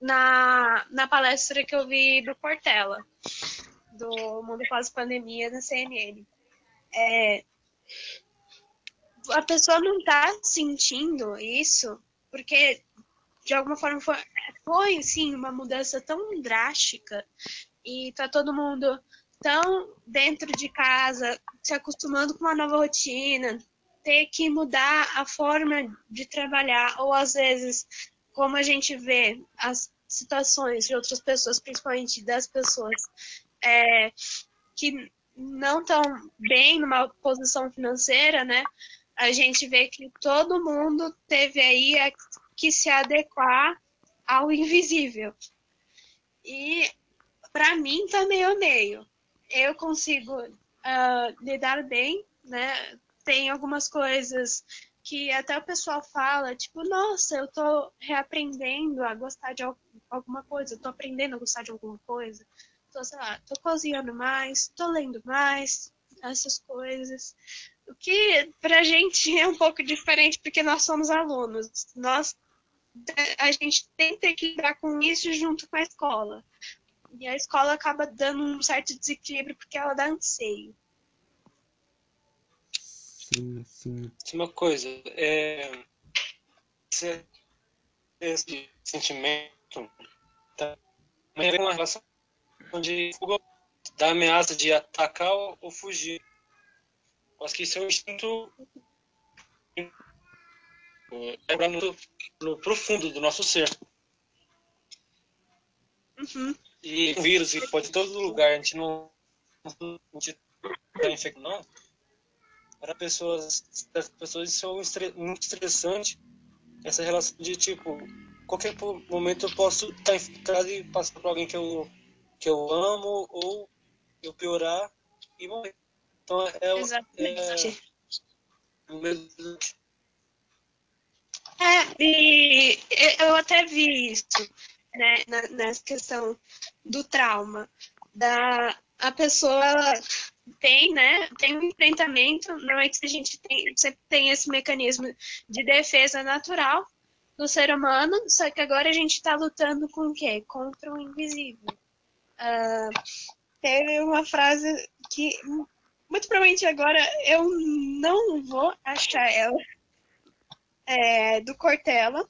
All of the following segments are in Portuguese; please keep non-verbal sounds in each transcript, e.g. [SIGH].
na, na palestra que eu vi do Portela, do Mundo Pós-Pandemia da CNN. É, a pessoa não está sentindo isso porque de alguma forma foi, foi sim uma mudança tão drástica e tá todo mundo tão dentro de casa, se acostumando com uma nova rotina, ter que mudar a forma de trabalhar, ou às vezes, como a gente vê as situações de outras pessoas, principalmente das pessoas é, que não estão bem numa posição financeira, né? A gente vê que todo mundo teve aí que se adequar ao invisível. E para mim tá meio a meio. Eu consigo uh, lidar bem, né? Tem algumas coisas que até o pessoal fala, tipo, nossa, eu tô reaprendendo a gostar de alguma coisa, eu tô aprendendo a gostar de alguma coisa. Tô, sei lá, tô cozinhando mais, tô lendo mais, essas coisas. O que pra gente [LAUGHS] é um pouco diferente porque nós somos alunos. Nós a gente tenta que lidar com isso junto com a escola. E a escola acaba dando um certo desequilíbrio porque ela dá anseio. Sim, sim. Uma coisa, é... esse sentimento tá uma relação de da ameaça de atacar ou fugir. Acho que isso é um instinto é no, no profundo do nosso ser. Uhum. E o vírus que pode em todo lugar, a gente não, a gente tá infectado, não. Para pessoas, as pessoas isso é muito estressante, essa relação de tipo, qualquer momento eu posso estar infectado e passar para alguém que eu, que eu amo, ou eu piorar e morrer. Então é, Exatamente. é o medo é, e eu até vi isso, né, nessa questão do trauma. Da, a pessoa ela tem, né, tem um enfrentamento, que a gente tem, sempre tem esse mecanismo de defesa natural do ser humano, só que agora a gente está lutando com o quê? Contra o invisível. Uh, teve uma frase que, muito provavelmente agora eu não vou achar ela, é, do Cortella.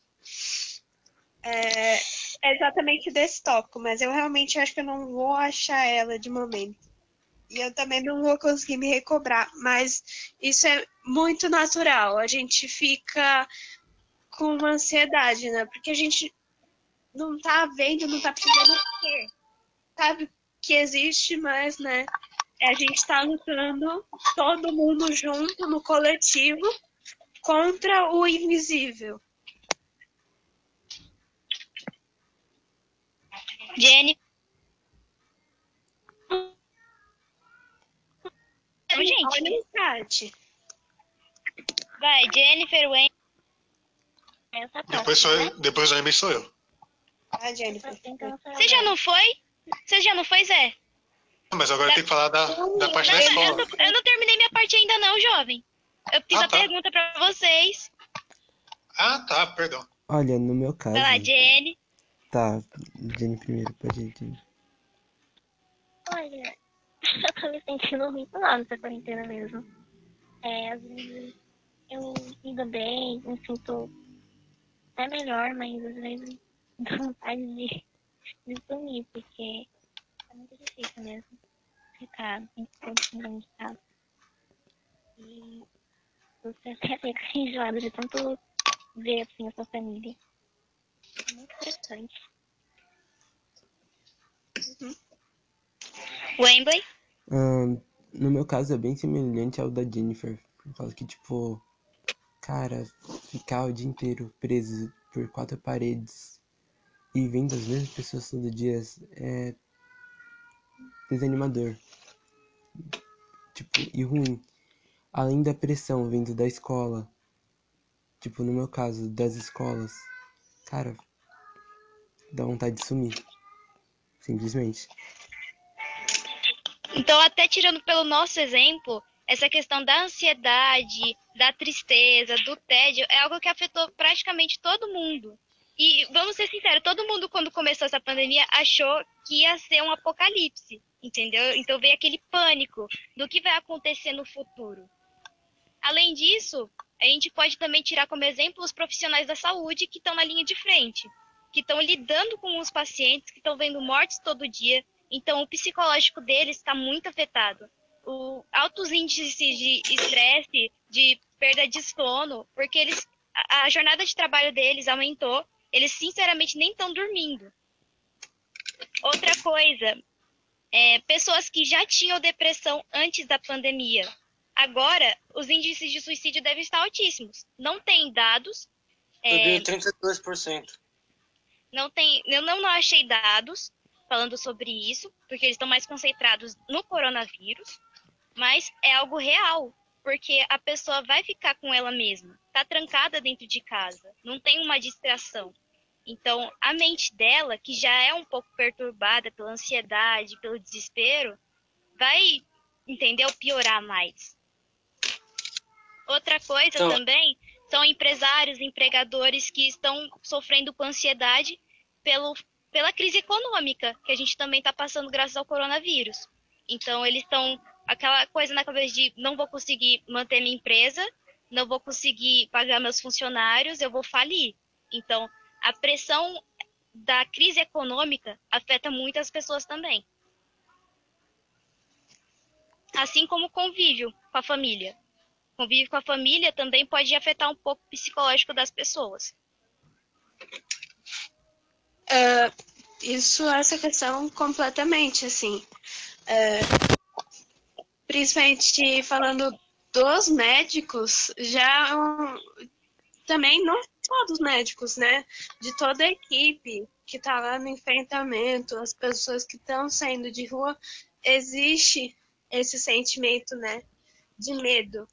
É, é exatamente desse tópico, mas eu realmente acho que eu não vou achar ela de momento. E eu também não vou conseguir me recobrar, mas isso é muito natural. A gente fica com uma ansiedade, né? Porque a gente não tá vendo, não tá precisando ter. Sabe que existe, mas, né? A gente tá lutando todo mundo junto no coletivo contra o invisível. Jenny. Então, gente. Vai, Jennifer Wayne. Depois, sou eu, depois do sou eu. Ah, Jennifer. Você já não foi? Você já não foi, Zé? Mas agora da... tem que falar da, da parte da escola. Eu não, eu não terminei minha parte ainda não, jovem. Eu fiz ah, a tá. pergunta pra vocês. Ah, tá, perdão. Olha, no meu caso. Vai lá, Jenny. Tá, Jenny primeiro, pode ir, Jenny. Olha, [LAUGHS] eu tô me sentindo muito mal nessa quarentena mesmo. É, às vezes eu lido bem, me sinto até melhor, mas às vezes [LAUGHS] dá vontade de, de sumir, porque é muito difícil mesmo ficar em de casa. E você [LAUGHS] até fica enjoado de tanto ver assim a sua família. É muito interessante. Uhum. Wembley? Um, no meu caso é bem semelhante ao da Jennifer. Por causa que, tipo, cara, ficar o dia inteiro preso por quatro paredes e vendo as mesmas pessoas todo dia é desanimador. Tipo, e ruim além da pressão vindo da escola, tipo no meu caso, das escolas, cara, dá vontade de sumir. Simplesmente. Então, até tirando pelo nosso exemplo, essa questão da ansiedade, da tristeza, do tédio, é algo que afetou praticamente todo mundo. E vamos ser sinceros, todo mundo quando começou essa pandemia achou que ia ser um apocalipse, entendeu? Então veio aquele pânico do que vai acontecer no futuro. Além disso, a gente pode também tirar como exemplo os profissionais da saúde que estão na linha de frente, que estão lidando com os pacientes, que estão vendo mortes todo dia. Então, o psicológico deles está muito afetado. O altos índices de estresse, de perda de sono, porque eles a, a jornada de trabalho deles aumentou. Eles sinceramente nem estão dormindo. Outra coisa, é, pessoas que já tinham depressão antes da pandemia, Agora, os índices de suicídio devem estar altíssimos. Não tem dados. É, 32%. Não tem, eu não, não achei dados falando sobre isso, porque eles estão mais concentrados no coronavírus, mas é algo real, porque a pessoa vai ficar com ela mesma, está trancada dentro de casa, não tem uma distração. Então, a mente dela, que já é um pouco perturbada pela ansiedade, pelo desespero, vai, entendeu, piorar mais. Outra coisa então... também são empresários, empregadores que estão sofrendo com ansiedade pelo, pela crise econômica que a gente também está passando graças ao coronavírus. Então, eles estão aquela coisa na cabeça de não vou conseguir manter minha empresa, não vou conseguir pagar meus funcionários, eu vou falir. Então, a pressão da crise econômica afeta muitas pessoas também. Assim como o convívio com a família convívio com a família também pode afetar um pouco o psicológico das pessoas. Uh, isso, essa questão completamente, assim. Uh, principalmente falando dos médicos, já um, também não só dos médicos, né? De toda a equipe que está lá no enfrentamento, as pessoas que estão saindo de rua, existe esse sentimento, né? De medo.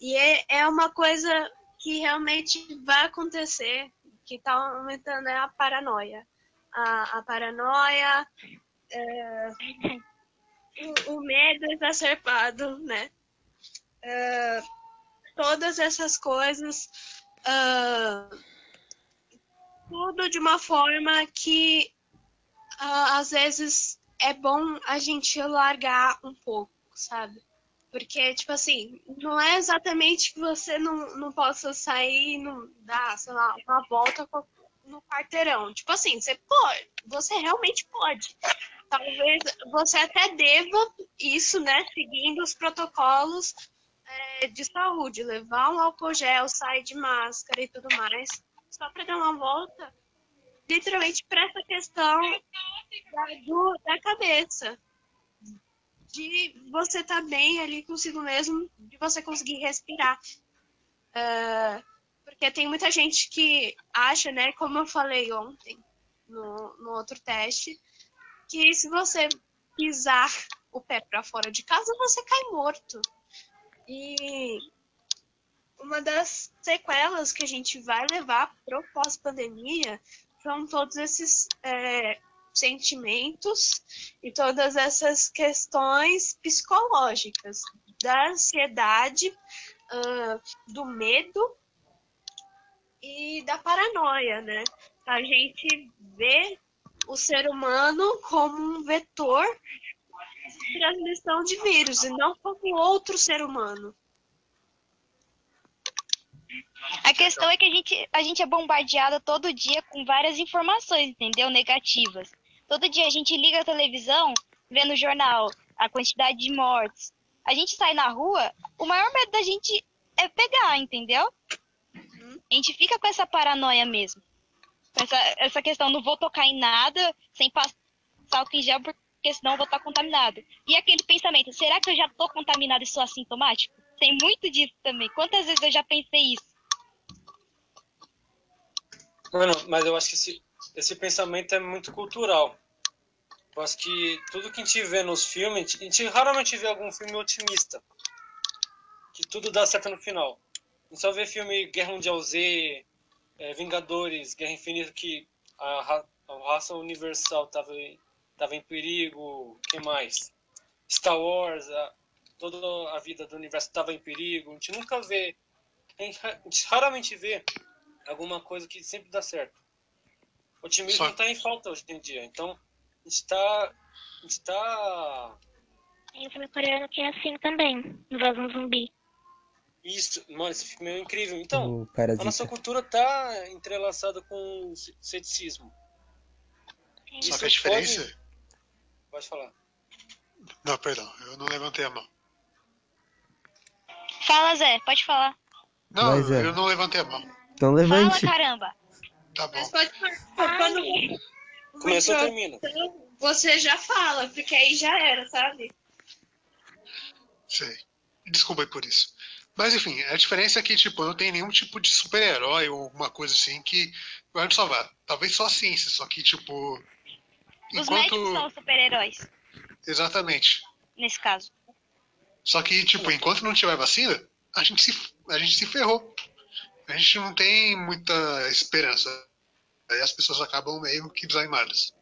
E é, é uma coisa que realmente vai acontecer, que está aumentando é a paranoia. A, a paranoia, é, o, o, medo exacerbado, né? É, todas essas coisas, uh, tudo de uma forma que uh, às vezes é bom a gente largar um pouco, sabe? Porque, tipo assim, não é exatamente que você não, não possa sair e não dar, sei lá, uma volta no quarteirão. Tipo assim, você pode, você realmente pode. Talvez você até deva isso, né? Seguindo os protocolos é, de saúde, levar um álcool gel, sair de máscara e tudo mais, só para dar uma volta, literalmente para essa questão da, do, da cabeça de você estar tá bem ali consigo mesmo, de você conseguir respirar. Uh, porque tem muita gente que acha, né, como eu falei ontem no, no outro teste, que se você pisar o pé para fora de casa, você cai morto. E uma das sequelas que a gente vai levar pro pós-pandemia são todos esses é, sentimentos e todas essas questões psicológicas da ansiedade, uh, do medo e da paranoia, né? A gente vê o ser humano como um vetor de transmissão de vírus e não como outro ser humano. A questão é que a gente, a gente é bombardeada todo dia com várias informações, entendeu? Negativas. Todo dia a gente liga a televisão, vê no jornal a quantidade de mortes. A gente sai na rua, o maior medo da gente é pegar, entendeu? A gente fica com essa paranoia mesmo. Essa, essa questão, não vou tocar em nada sem passar álcool em gel, porque senão eu vou estar contaminado. E aquele pensamento, será que eu já estou contaminado e sou assintomático? Tem muito disso também. Quantas vezes eu já pensei isso? Mano, mas eu acho que esse, esse pensamento é muito cultural. Eu acho que tudo que a gente vê nos filmes, a gente raramente vê algum filme otimista. Que tudo dá certo no final. A gente só vê filme Guerra Mundial Z, é, Vingadores, Guerra Infinita, que a, ra a raça universal estava tava em perigo. que mais? Star Wars, a, toda a vida do universo estava em perigo. A gente nunca vê, a gente, a gente raramente vê alguma coisa que sempre dá certo. Otimismo Só- está em falta hoje em dia. Então, a gente está. A gente tá. Tem um filme coreano que é assim também, Invasão Zumbi. Isso, mano, esse filme é incrível. Então, O a nossa cultura tá entrelaçada com o ce- ceticismo. Tem Só Isso que a diferença. Pode falar. Não, perdão, eu não levantei a mão. Fala, Zé, pode falar. Não, Vai, Zé. eu não levantei a mão. Então Fala, levante. caramba. Tá bom. Mas pode. Quando Começou, Então, termina. você já fala, porque aí já era, sabe? Sei. Desculpa aí por isso. Mas enfim, a diferença é que, tipo, não tem nenhum tipo de super-herói ou alguma coisa assim que vai nos salvar. Talvez só a ciência, só que, tipo. Os médicos são super-heróis, Exatamente. nesse caso. Só que, tipo, enquanto não tiver vacina, a gente se, a gente se ferrou. A gente não tem muita esperança. Aí as pessoas acabam meio que desanimadas.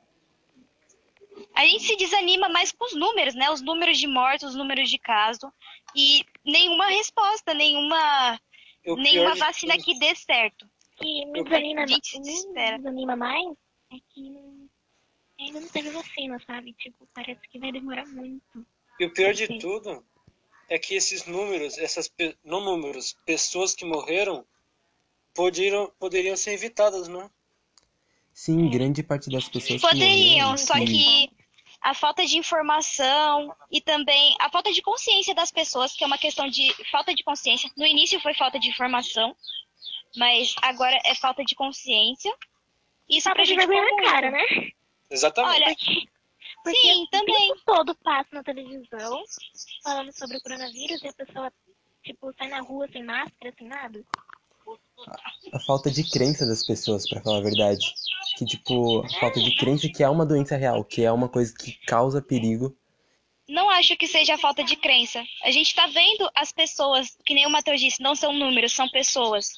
A gente se desanima mais com os números, né? Os números de mortos, os números de caso. E nenhuma resposta, nenhuma, nenhuma vacina que dê certo. que me desanima, a gente o que desespera. me desanima mais é que ainda não teve vacina, sabe? Tipo, parece que vai demorar muito. E o pior de tudo é que esses números, essas não números, pessoas que morreram, poderiam, poderiam ser evitadas, né? Sim, grande parte das pessoas que Poderiam, morreram, só sim. que a falta de informação e também a falta de consciência das pessoas, que é uma questão de falta de consciência. No início foi falta de informação, mas agora é falta de consciência. Isso Falta de prejudicou vergonha na muito. cara, né? Exatamente. Olha, Porque sim, o também. tempo todo passa na televisão falando sobre o coronavírus e a pessoa, tipo, sai na rua sem máscara, sem nada. A falta de crença das pessoas, pra falar a verdade. Que, tipo, a falta de crença que é uma doença real, que é uma coisa que causa perigo. Não acho que seja falta de crença. A gente tá vendo as pessoas, que nem o Matheus disse, não são números, são pessoas.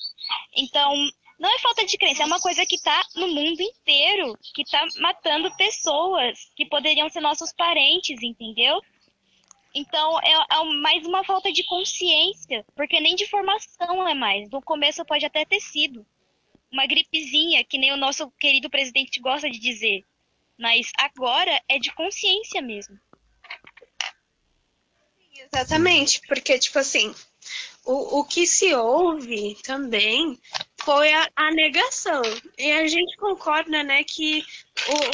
Então, não é falta de crença, é uma coisa que tá no mundo inteiro, que tá matando pessoas que poderiam ser nossos parentes, entendeu? Então, é, é mais uma falta de consciência, porque nem de formação é mais. No começo pode até ter sido uma gripezinha, que nem o nosso querido presidente gosta de dizer. Mas agora é de consciência mesmo. Exatamente, porque, tipo assim, o, o que se ouve também foi a, a negação. E a gente concorda, né, que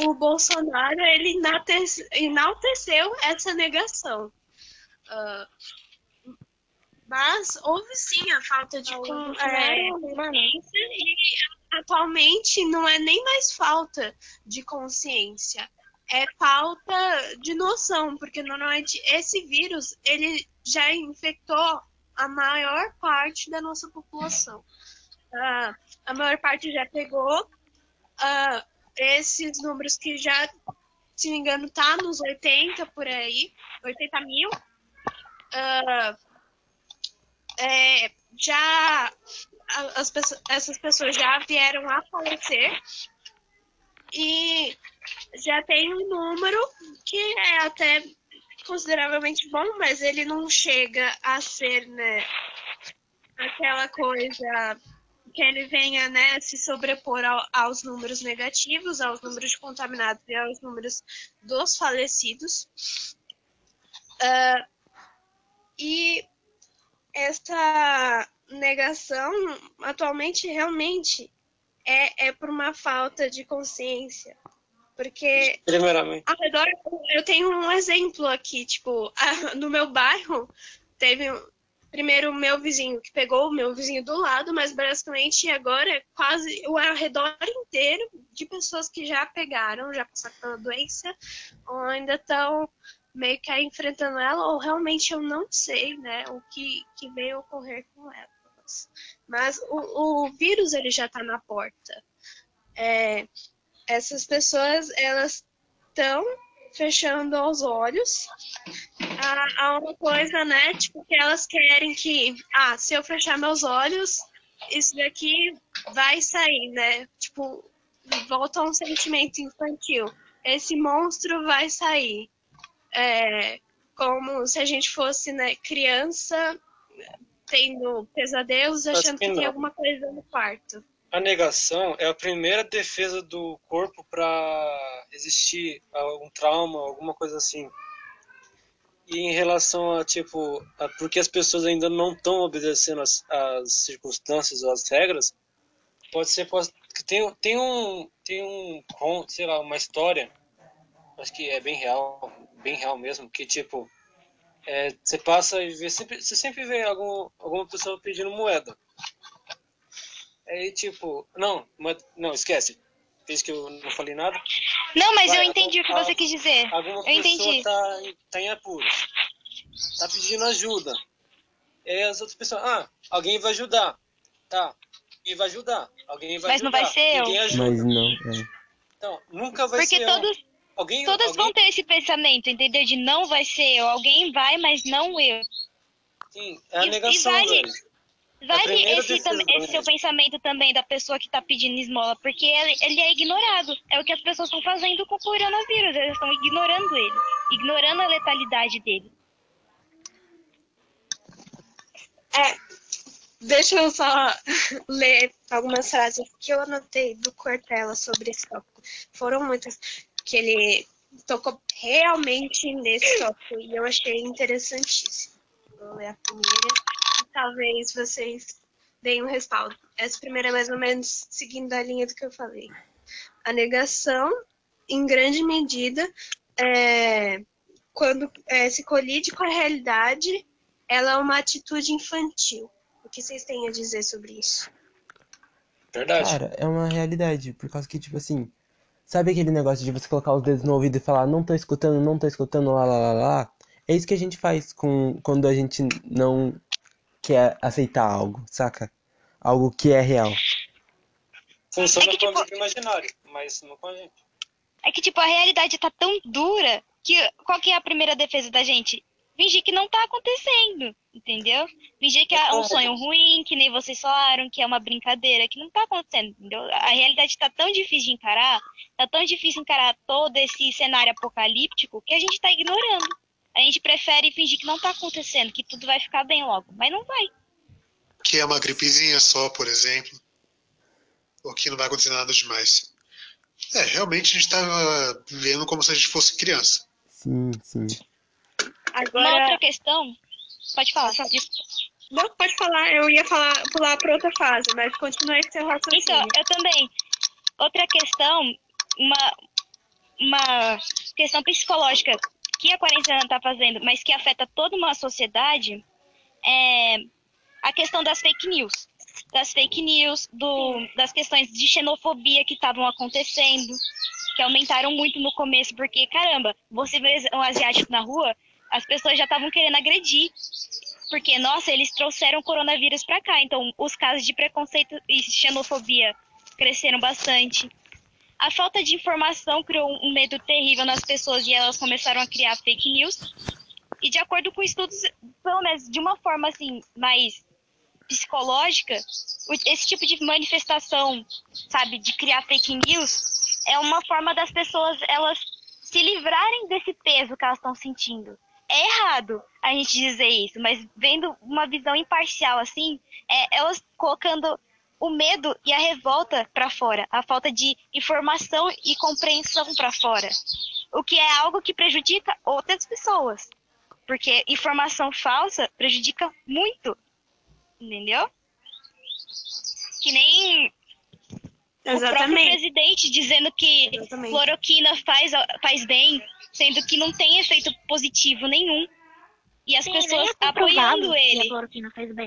o, o Bolsonaro, ele enaltece- enalteceu essa negação. Ah, mas houve sim a falta de o con- Bolsonaro, é, consciência e atualmente não é nem mais falta de consciência, é falta de noção, porque normalmente esse vírus ele já infectou a maior parte da nossa população. Ah, a maior parte já pegou ah, esses números que já, se não me engano, tá nos 80 por aí, 80 mil. Ah, é, já as essas pessoas já vieram a falecer e já tem um número que é até consideravelmente bom, mas ele não chega a ser né, aquela coisa que ele venha né, se sobrepor ao- aos números negativos, aos números de contaminados e aos números dos falecidos. Ah, e essa negação atualmente realmente é, é por uma falta de consciência. Porque Primeiramente. ao redor, eu tenho um exemplo aqui, tipo, a- [LAUGHS] no meu bairro teve um- primeiro o meu vizinho que pegou o meu vizinho do lado, mas basicamente agora é quase o arredor inteiro de pessoas que já pegaram, já passaram pela doença, ou ainda estão meio que enfrentando ela, ou realmente eu não sei, né, o que, que veio ocorrer com elas. Mas o, o vírus ele já está na porta. É, essas pessoas elas estão fechando os olhos a, a uma coisa, né? Tipo, que elas querem que, ah, se eu fechar meus olhos, isso daqui vai sair, né? Tipo, volta um sentimento infantil. Esse monstro vai sair. É, como se a gente fosse, né, criança tendo pesadelos, achando que que, tem alguma coisa no quarto. a negação é a primeira defesa do corpo para existir algum trauma, alguma coisa assim. E em relação a, tipo, a, porque as pessoas ainda não estão obedecendo as, as circunstâncias ou as regras, pode ser, pode, tem, tem um, tem um, sei lá, uma história, acho que é bem real, bem real mesmo, que, tipo, é, você passa e vê, sempre, você sempre vê algum, alguma pessoa pedindo moeda. Aí, tipo, não, não, esquece. Fez que eu não falei nada. Não, mas Vai, eu entendi o que você quis dizer. Alguma eu pessoa entendi. Tá, tá em apuros. Tá pedindo ajuda. E as outras pessoas, ah, alguém vai ajudar. Tá, e vai ajudar. Alguém vai mas ajudar. Mas não vai ser Ninguém eu. Ajuda. Mas não, é. Então, nunca vai Porque ser todos, eu. Alguém, todas alguém... vão ter esse pensamento, entendeu? De não vai ser eu. Alguém vai, mas não eu. Sim, é a E- negação, e vale-. Vale esse, esse seu pensamento também da pessoa que tá pedindo esmola, porque ele, ele é ignorado. É o que as pessoas estão fazendo com o coronavírus. Eles estão ignorando ele, ignorando a letalidade dele. É, deixa eu só [LAUGHS] ler algumas frases que eu anotei do Cortella sobre esse tópico. Foram muitas que ele tocou realmente nesse tópico e eu achei interessantíssimo. Vou ler a primeira e talvez vocês deem um respaldo. Essa primeira é mais ou menos seguindo a linha do que eu falei. A negação, em grande medida, é, quando é, se colide com a realidade, ela é uma atitude infantil. O que vocês têm a dizer sobre isso? Verdade. Cara, é uma realidade, por causa que, tipo assim, sabe aquele negócio de você colocar os dedos no ouvido e falar, não tô escutando, não tô escutando, lá, lá, lá, lá? É isso que a gente faz com, quando a gente não quer aceitar algo, saca? Algo que é real. Funciona É que, com o tipo- amigo imaginário, mas não com a gente. É que, tipo, a realidade tá tão dura que qual que é a primeira defesa da gente? Fingir que não tá acontecendo, entendeu? Fingir que é um sonho ruim, que nem vocês falaram, que é uma brincadeira, que não tá acontecendo, entendeu? A realidade tá tão difícil de encarar, tá tão difícil encarar todo esse cenário apocalíptico que a gente tá ignorando. A gente prefere fingir que não tá acontecendo, que tudo vai ficar bem logo, mas não vai. Que é uma gripezinha só, por exemplo. Ou que não vai acontecer nada demais. É, realmente a gente tá vivendo como se a gente fosse criança. Sim, sim. Uma Agora, outra questão, pode falar. Desculpa. não pode falar, eu ia falar, pular para outra fase, mas continue esse seu Então, raciocínio. eu também. Outra questão, uma, uma questão psicológica que a quarentena está fazendo, mas que afeta toda uma sociedade, é a questão das fake news. Das fake news, do, das questões de xenofobia que estavam acontecendo, que aumentaram muito no começo, porque, caramba, você vê um asiático na rua, as pessoas já estavam querendo agredir. Porque, nossa, eles trouxeram coronavírus pra cá. Então, os casos de preconceito e xenofobia cresceram bastante. A falta de informação criou um medo terrível nas pessoas e elas começaram a criar fake news. E de acordo com estudos, pelo menos de uma forma assim, mais psicológica, esse tipo de manifestação, sabe, de criar fake news, é uma forma das pessoas elas se livrarem desse peso que elas estão sentindo. É errado a gente dizer isso, mas vendo uma visão imparcial assim, é elas colocando o medo e a revolta para fora, a falta de informação e compreensão para fora, o que é algo que prejudica outras pessoas, porque informação falsa prejudica muito, entendeu? Que nem o próprio Exatamente. presidente dizendo que Exatamente. cloroquina faz, faz bem, sendo que não tem efeito positivo nenhum. E as Sim, pessoas é apoiando ele.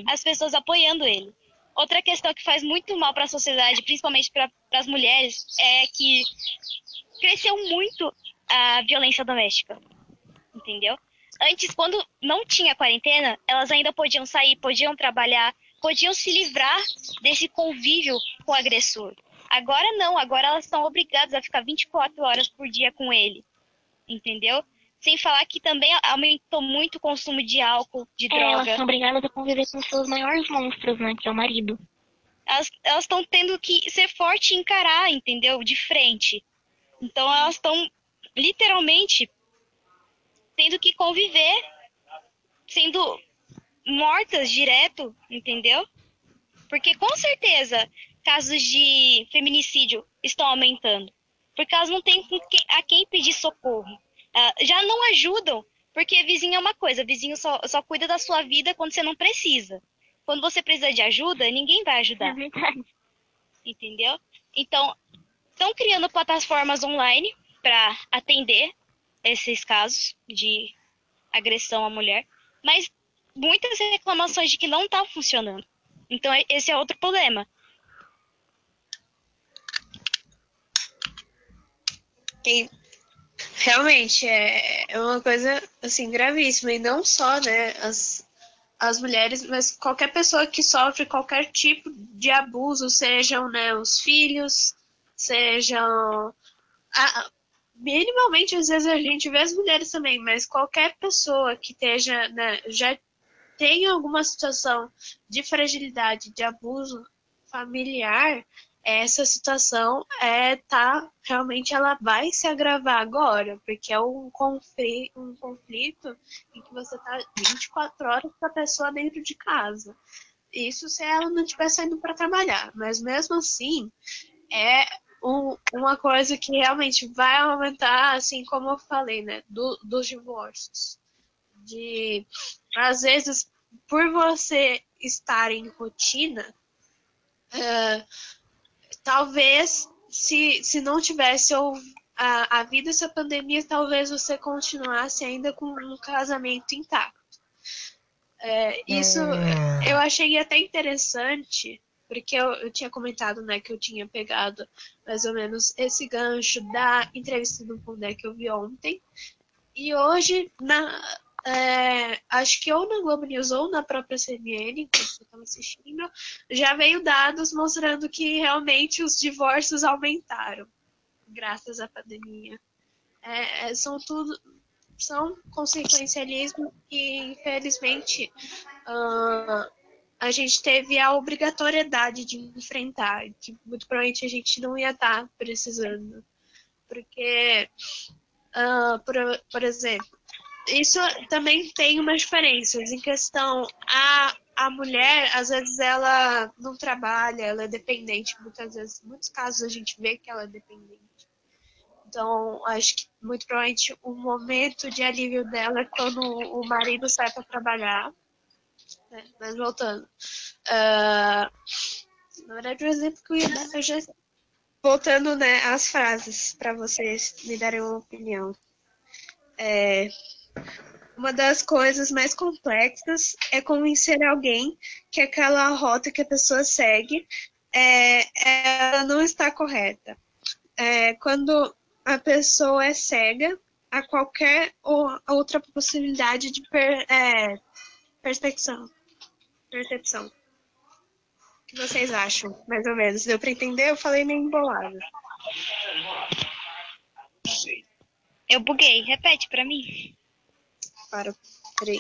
As pessoas apoiando ele. Outra questão que faz muito mal para a sociedade, principalmente para as mulheres, é que cresceu muito a violência doméstica. Entendeu? Antes, quando não tinha quarentena, elas ainda podiam sair, podiam trabalhar, podiam se livrar desse convívio com o agressor. Agora não, agora elas estão obrigadas a ficar 24 horas por dia com ele. Entendeu? Sem falar que também aumentou muito o consumo de álcool, de É, elas são obrigadas a conviver com seus maiores monstros, né? Que é o marido. elas elas estão tendo que ser forte e encarar, entendeu? De frente. Então elas estão literalmente tendo que conviver, sendo mortas direto, entendeu? Porque com certeza casos de feminicídio estão aumentando? Porque elas não têm a quem pedir socorro. Uh, já não ajudam, porque vizinho é uma coisa, vizinho só, só cuida da sua vida quando você não precisa. Quando você precisa de ajuda, ninguém vai ajudar. É verdade. Entendeu? Então, estão criando plataformas online para atender esses casos de agressão à mulher, mas muitas reclamações de que não está funcionando. Então, esse é outro problema. E realmente é, é uma coisa assim gravíssima e não só né as, as mulheres mas qualquer pessoa que sofre qualquer tipo de abuso sejam né os filhos sejam a, minimamente às vezes a gente vê as mulheres também mas qualquer pessoa que esteja né, já tem alguma situação de fragilidade de abuso familiar essa situação é tá realmente ela vai se agravar agora, porque é um conflito, um conflito em que você tá 24 horas com a pessoa dentro de casa. Isso se ela não estiver saindo para trabalhar, mas mesmo assim é um, uma coisa que realmente vai aumentar, assim como eu falei, né, do, dos divórcios. De às vezes por você estar em rotina, uh, talvez se, se não tivesse a, a vida essa pandemia, talvez você continuasse ainda com um casamento intacto. É, isso é. eu achei até interessante, porque eu, eu, tinha comentado né, que eu tinha pegado mais ou menos esse gancho da entrevista do Pondé que eu vi ontem. E hoje, na, é, acho que ou na Globo News ou na própria CNN, enquanto eu estava assistindo, já veio dados mostrando que realmente os divórcios aumentaram graças à pandemia. É, é são tudo são consequencialismo que infelizmente uh, a gente teve a obrigatoriedade de enfrentar, que muito provavelmente a gente não ia estar tá precisando. Porque, uh, por, por exemplo, isso também tem umas diferenças. Em questão a a mulher às vezes ela não trabalha ela é dependente. Muitas vezes muitos casos a gente vê que ela é dependente. Então acho que muito provavelmente o momento de alívio dela é quando o marido sai para trabalhar né? mas voltando. Uh, na verdade o exemplo que eu ia dar eu já voltando né às frases para vocês me darem uma opinião. É, uma das coisas mais complexas é convencer alguém que aquela rota que a pessoa segue é, ela não está correta. É, quando a pessoa é cega a qualquer outra possibilidade de per, é, percepção. percepção. O que vocês acham, mais ou menos? Deu para entender? Eu falei meio embolado. Eu buguei. Repete para mim para. Peraí.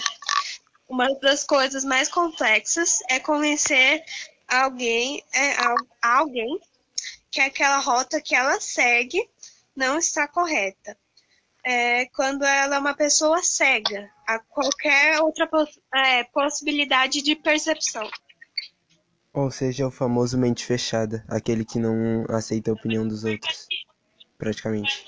Uma das coisas mais complexas é convencer alguém, é, alguém que aquela rota que ela segue não está correta. É, quando ela é uma pessoa cega a qualquer outra é, possibilidade de percepção. Ou seja, o famoso mente fechada, aquele que não aceita a opinião dos outros, praticamente.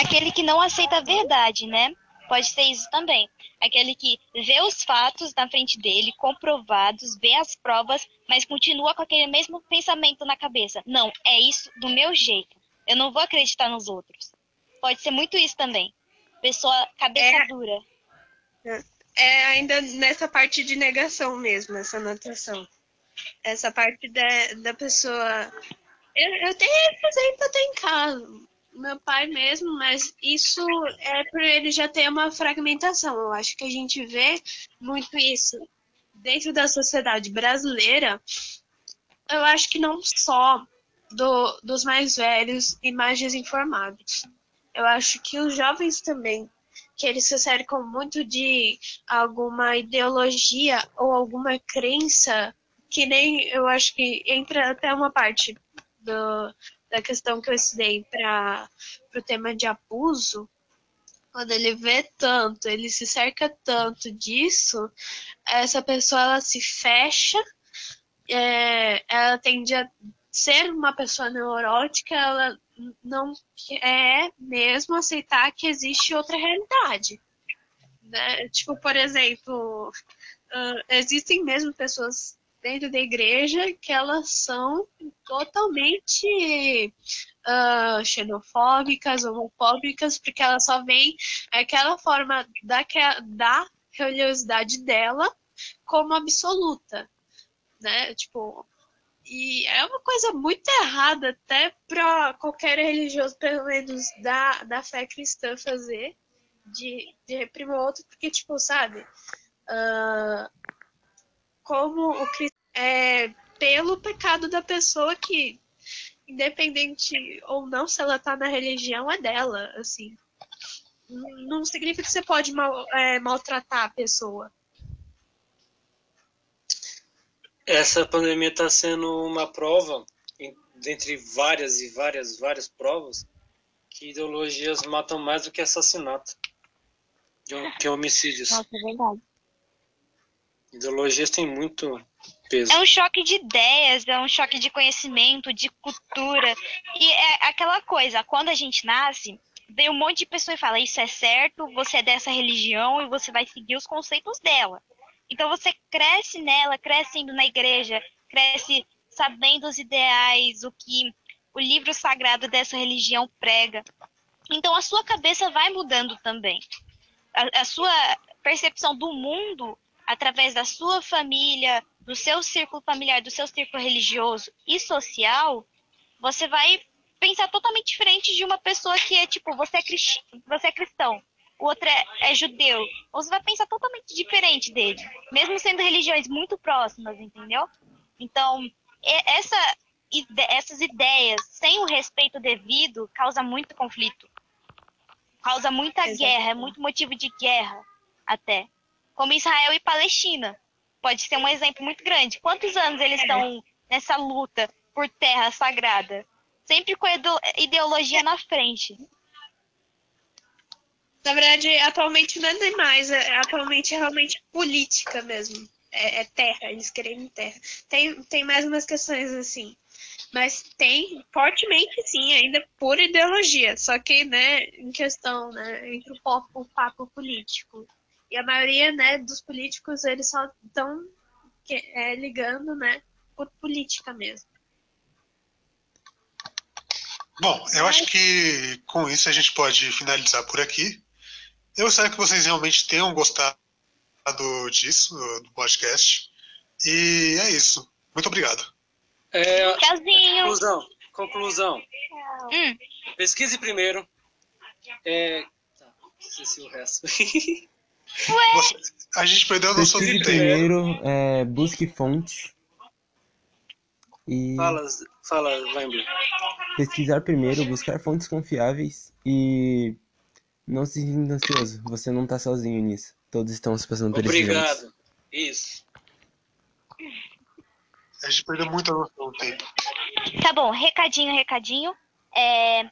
Aquele que não aceita a verdade, né? Pode ser isso também. Aquele que vê os fatos na frente dele, comprovados, vê as provas, mas continua com aquele mesmo pensamento na cabeça. Não, é isso do meu jeito. Eu não vou acreditar nos outros. Pode ser muito isso também. Pessoa cabeça é, dura. É ainda nessa parte de negação mesmo, essa anotação. Essa parte da, da pessoa. Eu, eu tenho exemplo até em casa meu pai mesmo, mas isso é por ele já ter uma fragmentação. Eu acho que a gente vê muito isso dentro da sociedade brasileira. Eu acho que não só do, dos mais velhos e mais desinformados. Eu acho que os jovens também, que eles se cercam muito de alguma ideologia ou alguma crença, que nem eu acho que entra até uma parte do, da questão que eu estudei para o tema de abuso, quando ele vê tanto, ele se cerca tanto disso, essa pessoa ela se fecha é, ela tende a ser uma pessoa neurótica, ela não quer mesmo aceitar que existe outra realidade. Né? Tipo, por exemplo, uh, existem mesmo pessoas dentro da igreja que elas são totalmente uh, xenofóbicas, homofóbicas, porque ela só vem aquela forma da, da religiosidade dela como absoluta, né? Tipo, e é uma coisa muito errada até para qualquer religioso, pelo menos da, da fé cristã, fazer, de, de reprimir o outro, porque, tipo, sabe, uh, como o é pelo pecado da pessoa que, independente ou não se ela tá na religião, é dela, assim. Não significa que você pode mal, é, maltratar a pessoa. Essa pandemia está sendo uma prova, dentre várias e várias, várias provas, que ideologias matam mais do que assassinato, que homicídios. Nossa, é verdade. Ideologias têm muito peso. É um choque de ideias, é um choque de conhecimento, de cultura. E é aquela coisa, quando a gente nasce, vem um monte de pessoa e fala: Isso é certo, você é dessa religião e você vai seguir os conceitos dela. Então você cresce nela, cresce indo na igreja, cresce sabendo os ideais, o que o livro sagrado dessa religião prega. Então a sua cabeça vai mudando também. A, a sua percepção do mundo através da sua família, do seu círculo familiar, do seu círculo religioso e social, você vai pensar totalmente diferente de uma pessoa que é tipo, você é, crist... você é cristão, o outro é, é judeu. Você vai pensar totalmente diferente dele, mesmo sendo religiões muito próximas, entendeu? Então, essa, essas ideias sem o respeito devido causa muito conflito. Causa muita Exatamente. guerra, é muito motivo de guerra até como Israel e Palestina. Pode ser um exemplo muito grande. Quantos anos eles estão nessa luta por terra sagrada? Sempre com a ideologia na frente. Na verdade, atualmente não é mais, é, atualmente é realmente política mesmo. É, é, terra, eles querem terra. Tem, tem mais umas questões assim. Mas tem fortemente, sim, ainda por ideologia. Só que, né, em questão, né, entre o, pop, o papo político e a maioria, né, dos políticos, eles só estão é, ligando, né, por política mesmo. Bom, eu acho que com isso a gente pode finalizar por aqui. Eu espero que vocês realmente tenham gostado disso, do podcast. E é isso. Muito obrigado. É, Tchauzinho. Conclusão. Conclusão. Hum. Pesquise primeiro. É... Tá, esqueci o resto. [LAUGHS] Você, a gente perdeu a noção Pesquise de tempo. primeiro, é, busque fontes. E Fala, fala, Wembley. pesquisar primeiro, buscar fontes confiáveis e não se sinta ansioso. Você não tá sozinho nisso. Todos estão se passando por momentos. Obrigado. Isso. A gente perdeu muito a noção do tempo. Tá bom, recadinho, recadinho. É,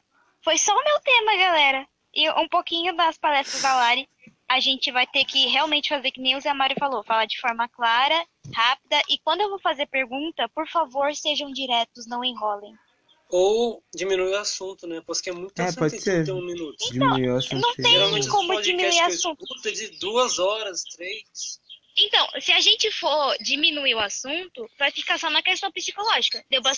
Foi só o meu tema, galera. E um pouquinho das palestras da Lari. A gente vai ter que realmente fazer que nem o Zé Mário falou, falar de forma clara, rápida. E quando eu vou fazer pergunta, por favor, sejam diretos, não enrolem. Ou diminui o assunto, né? Porque é muito É, assunto pode em ser. 31 minutos. Diminuiu o assunto. não que tem Geralmente como diminuir que eu assunto. é de duas horas, três. Então, se a gente for diminuir o assunto, vai ficar só na questão psicológica. Deu bastante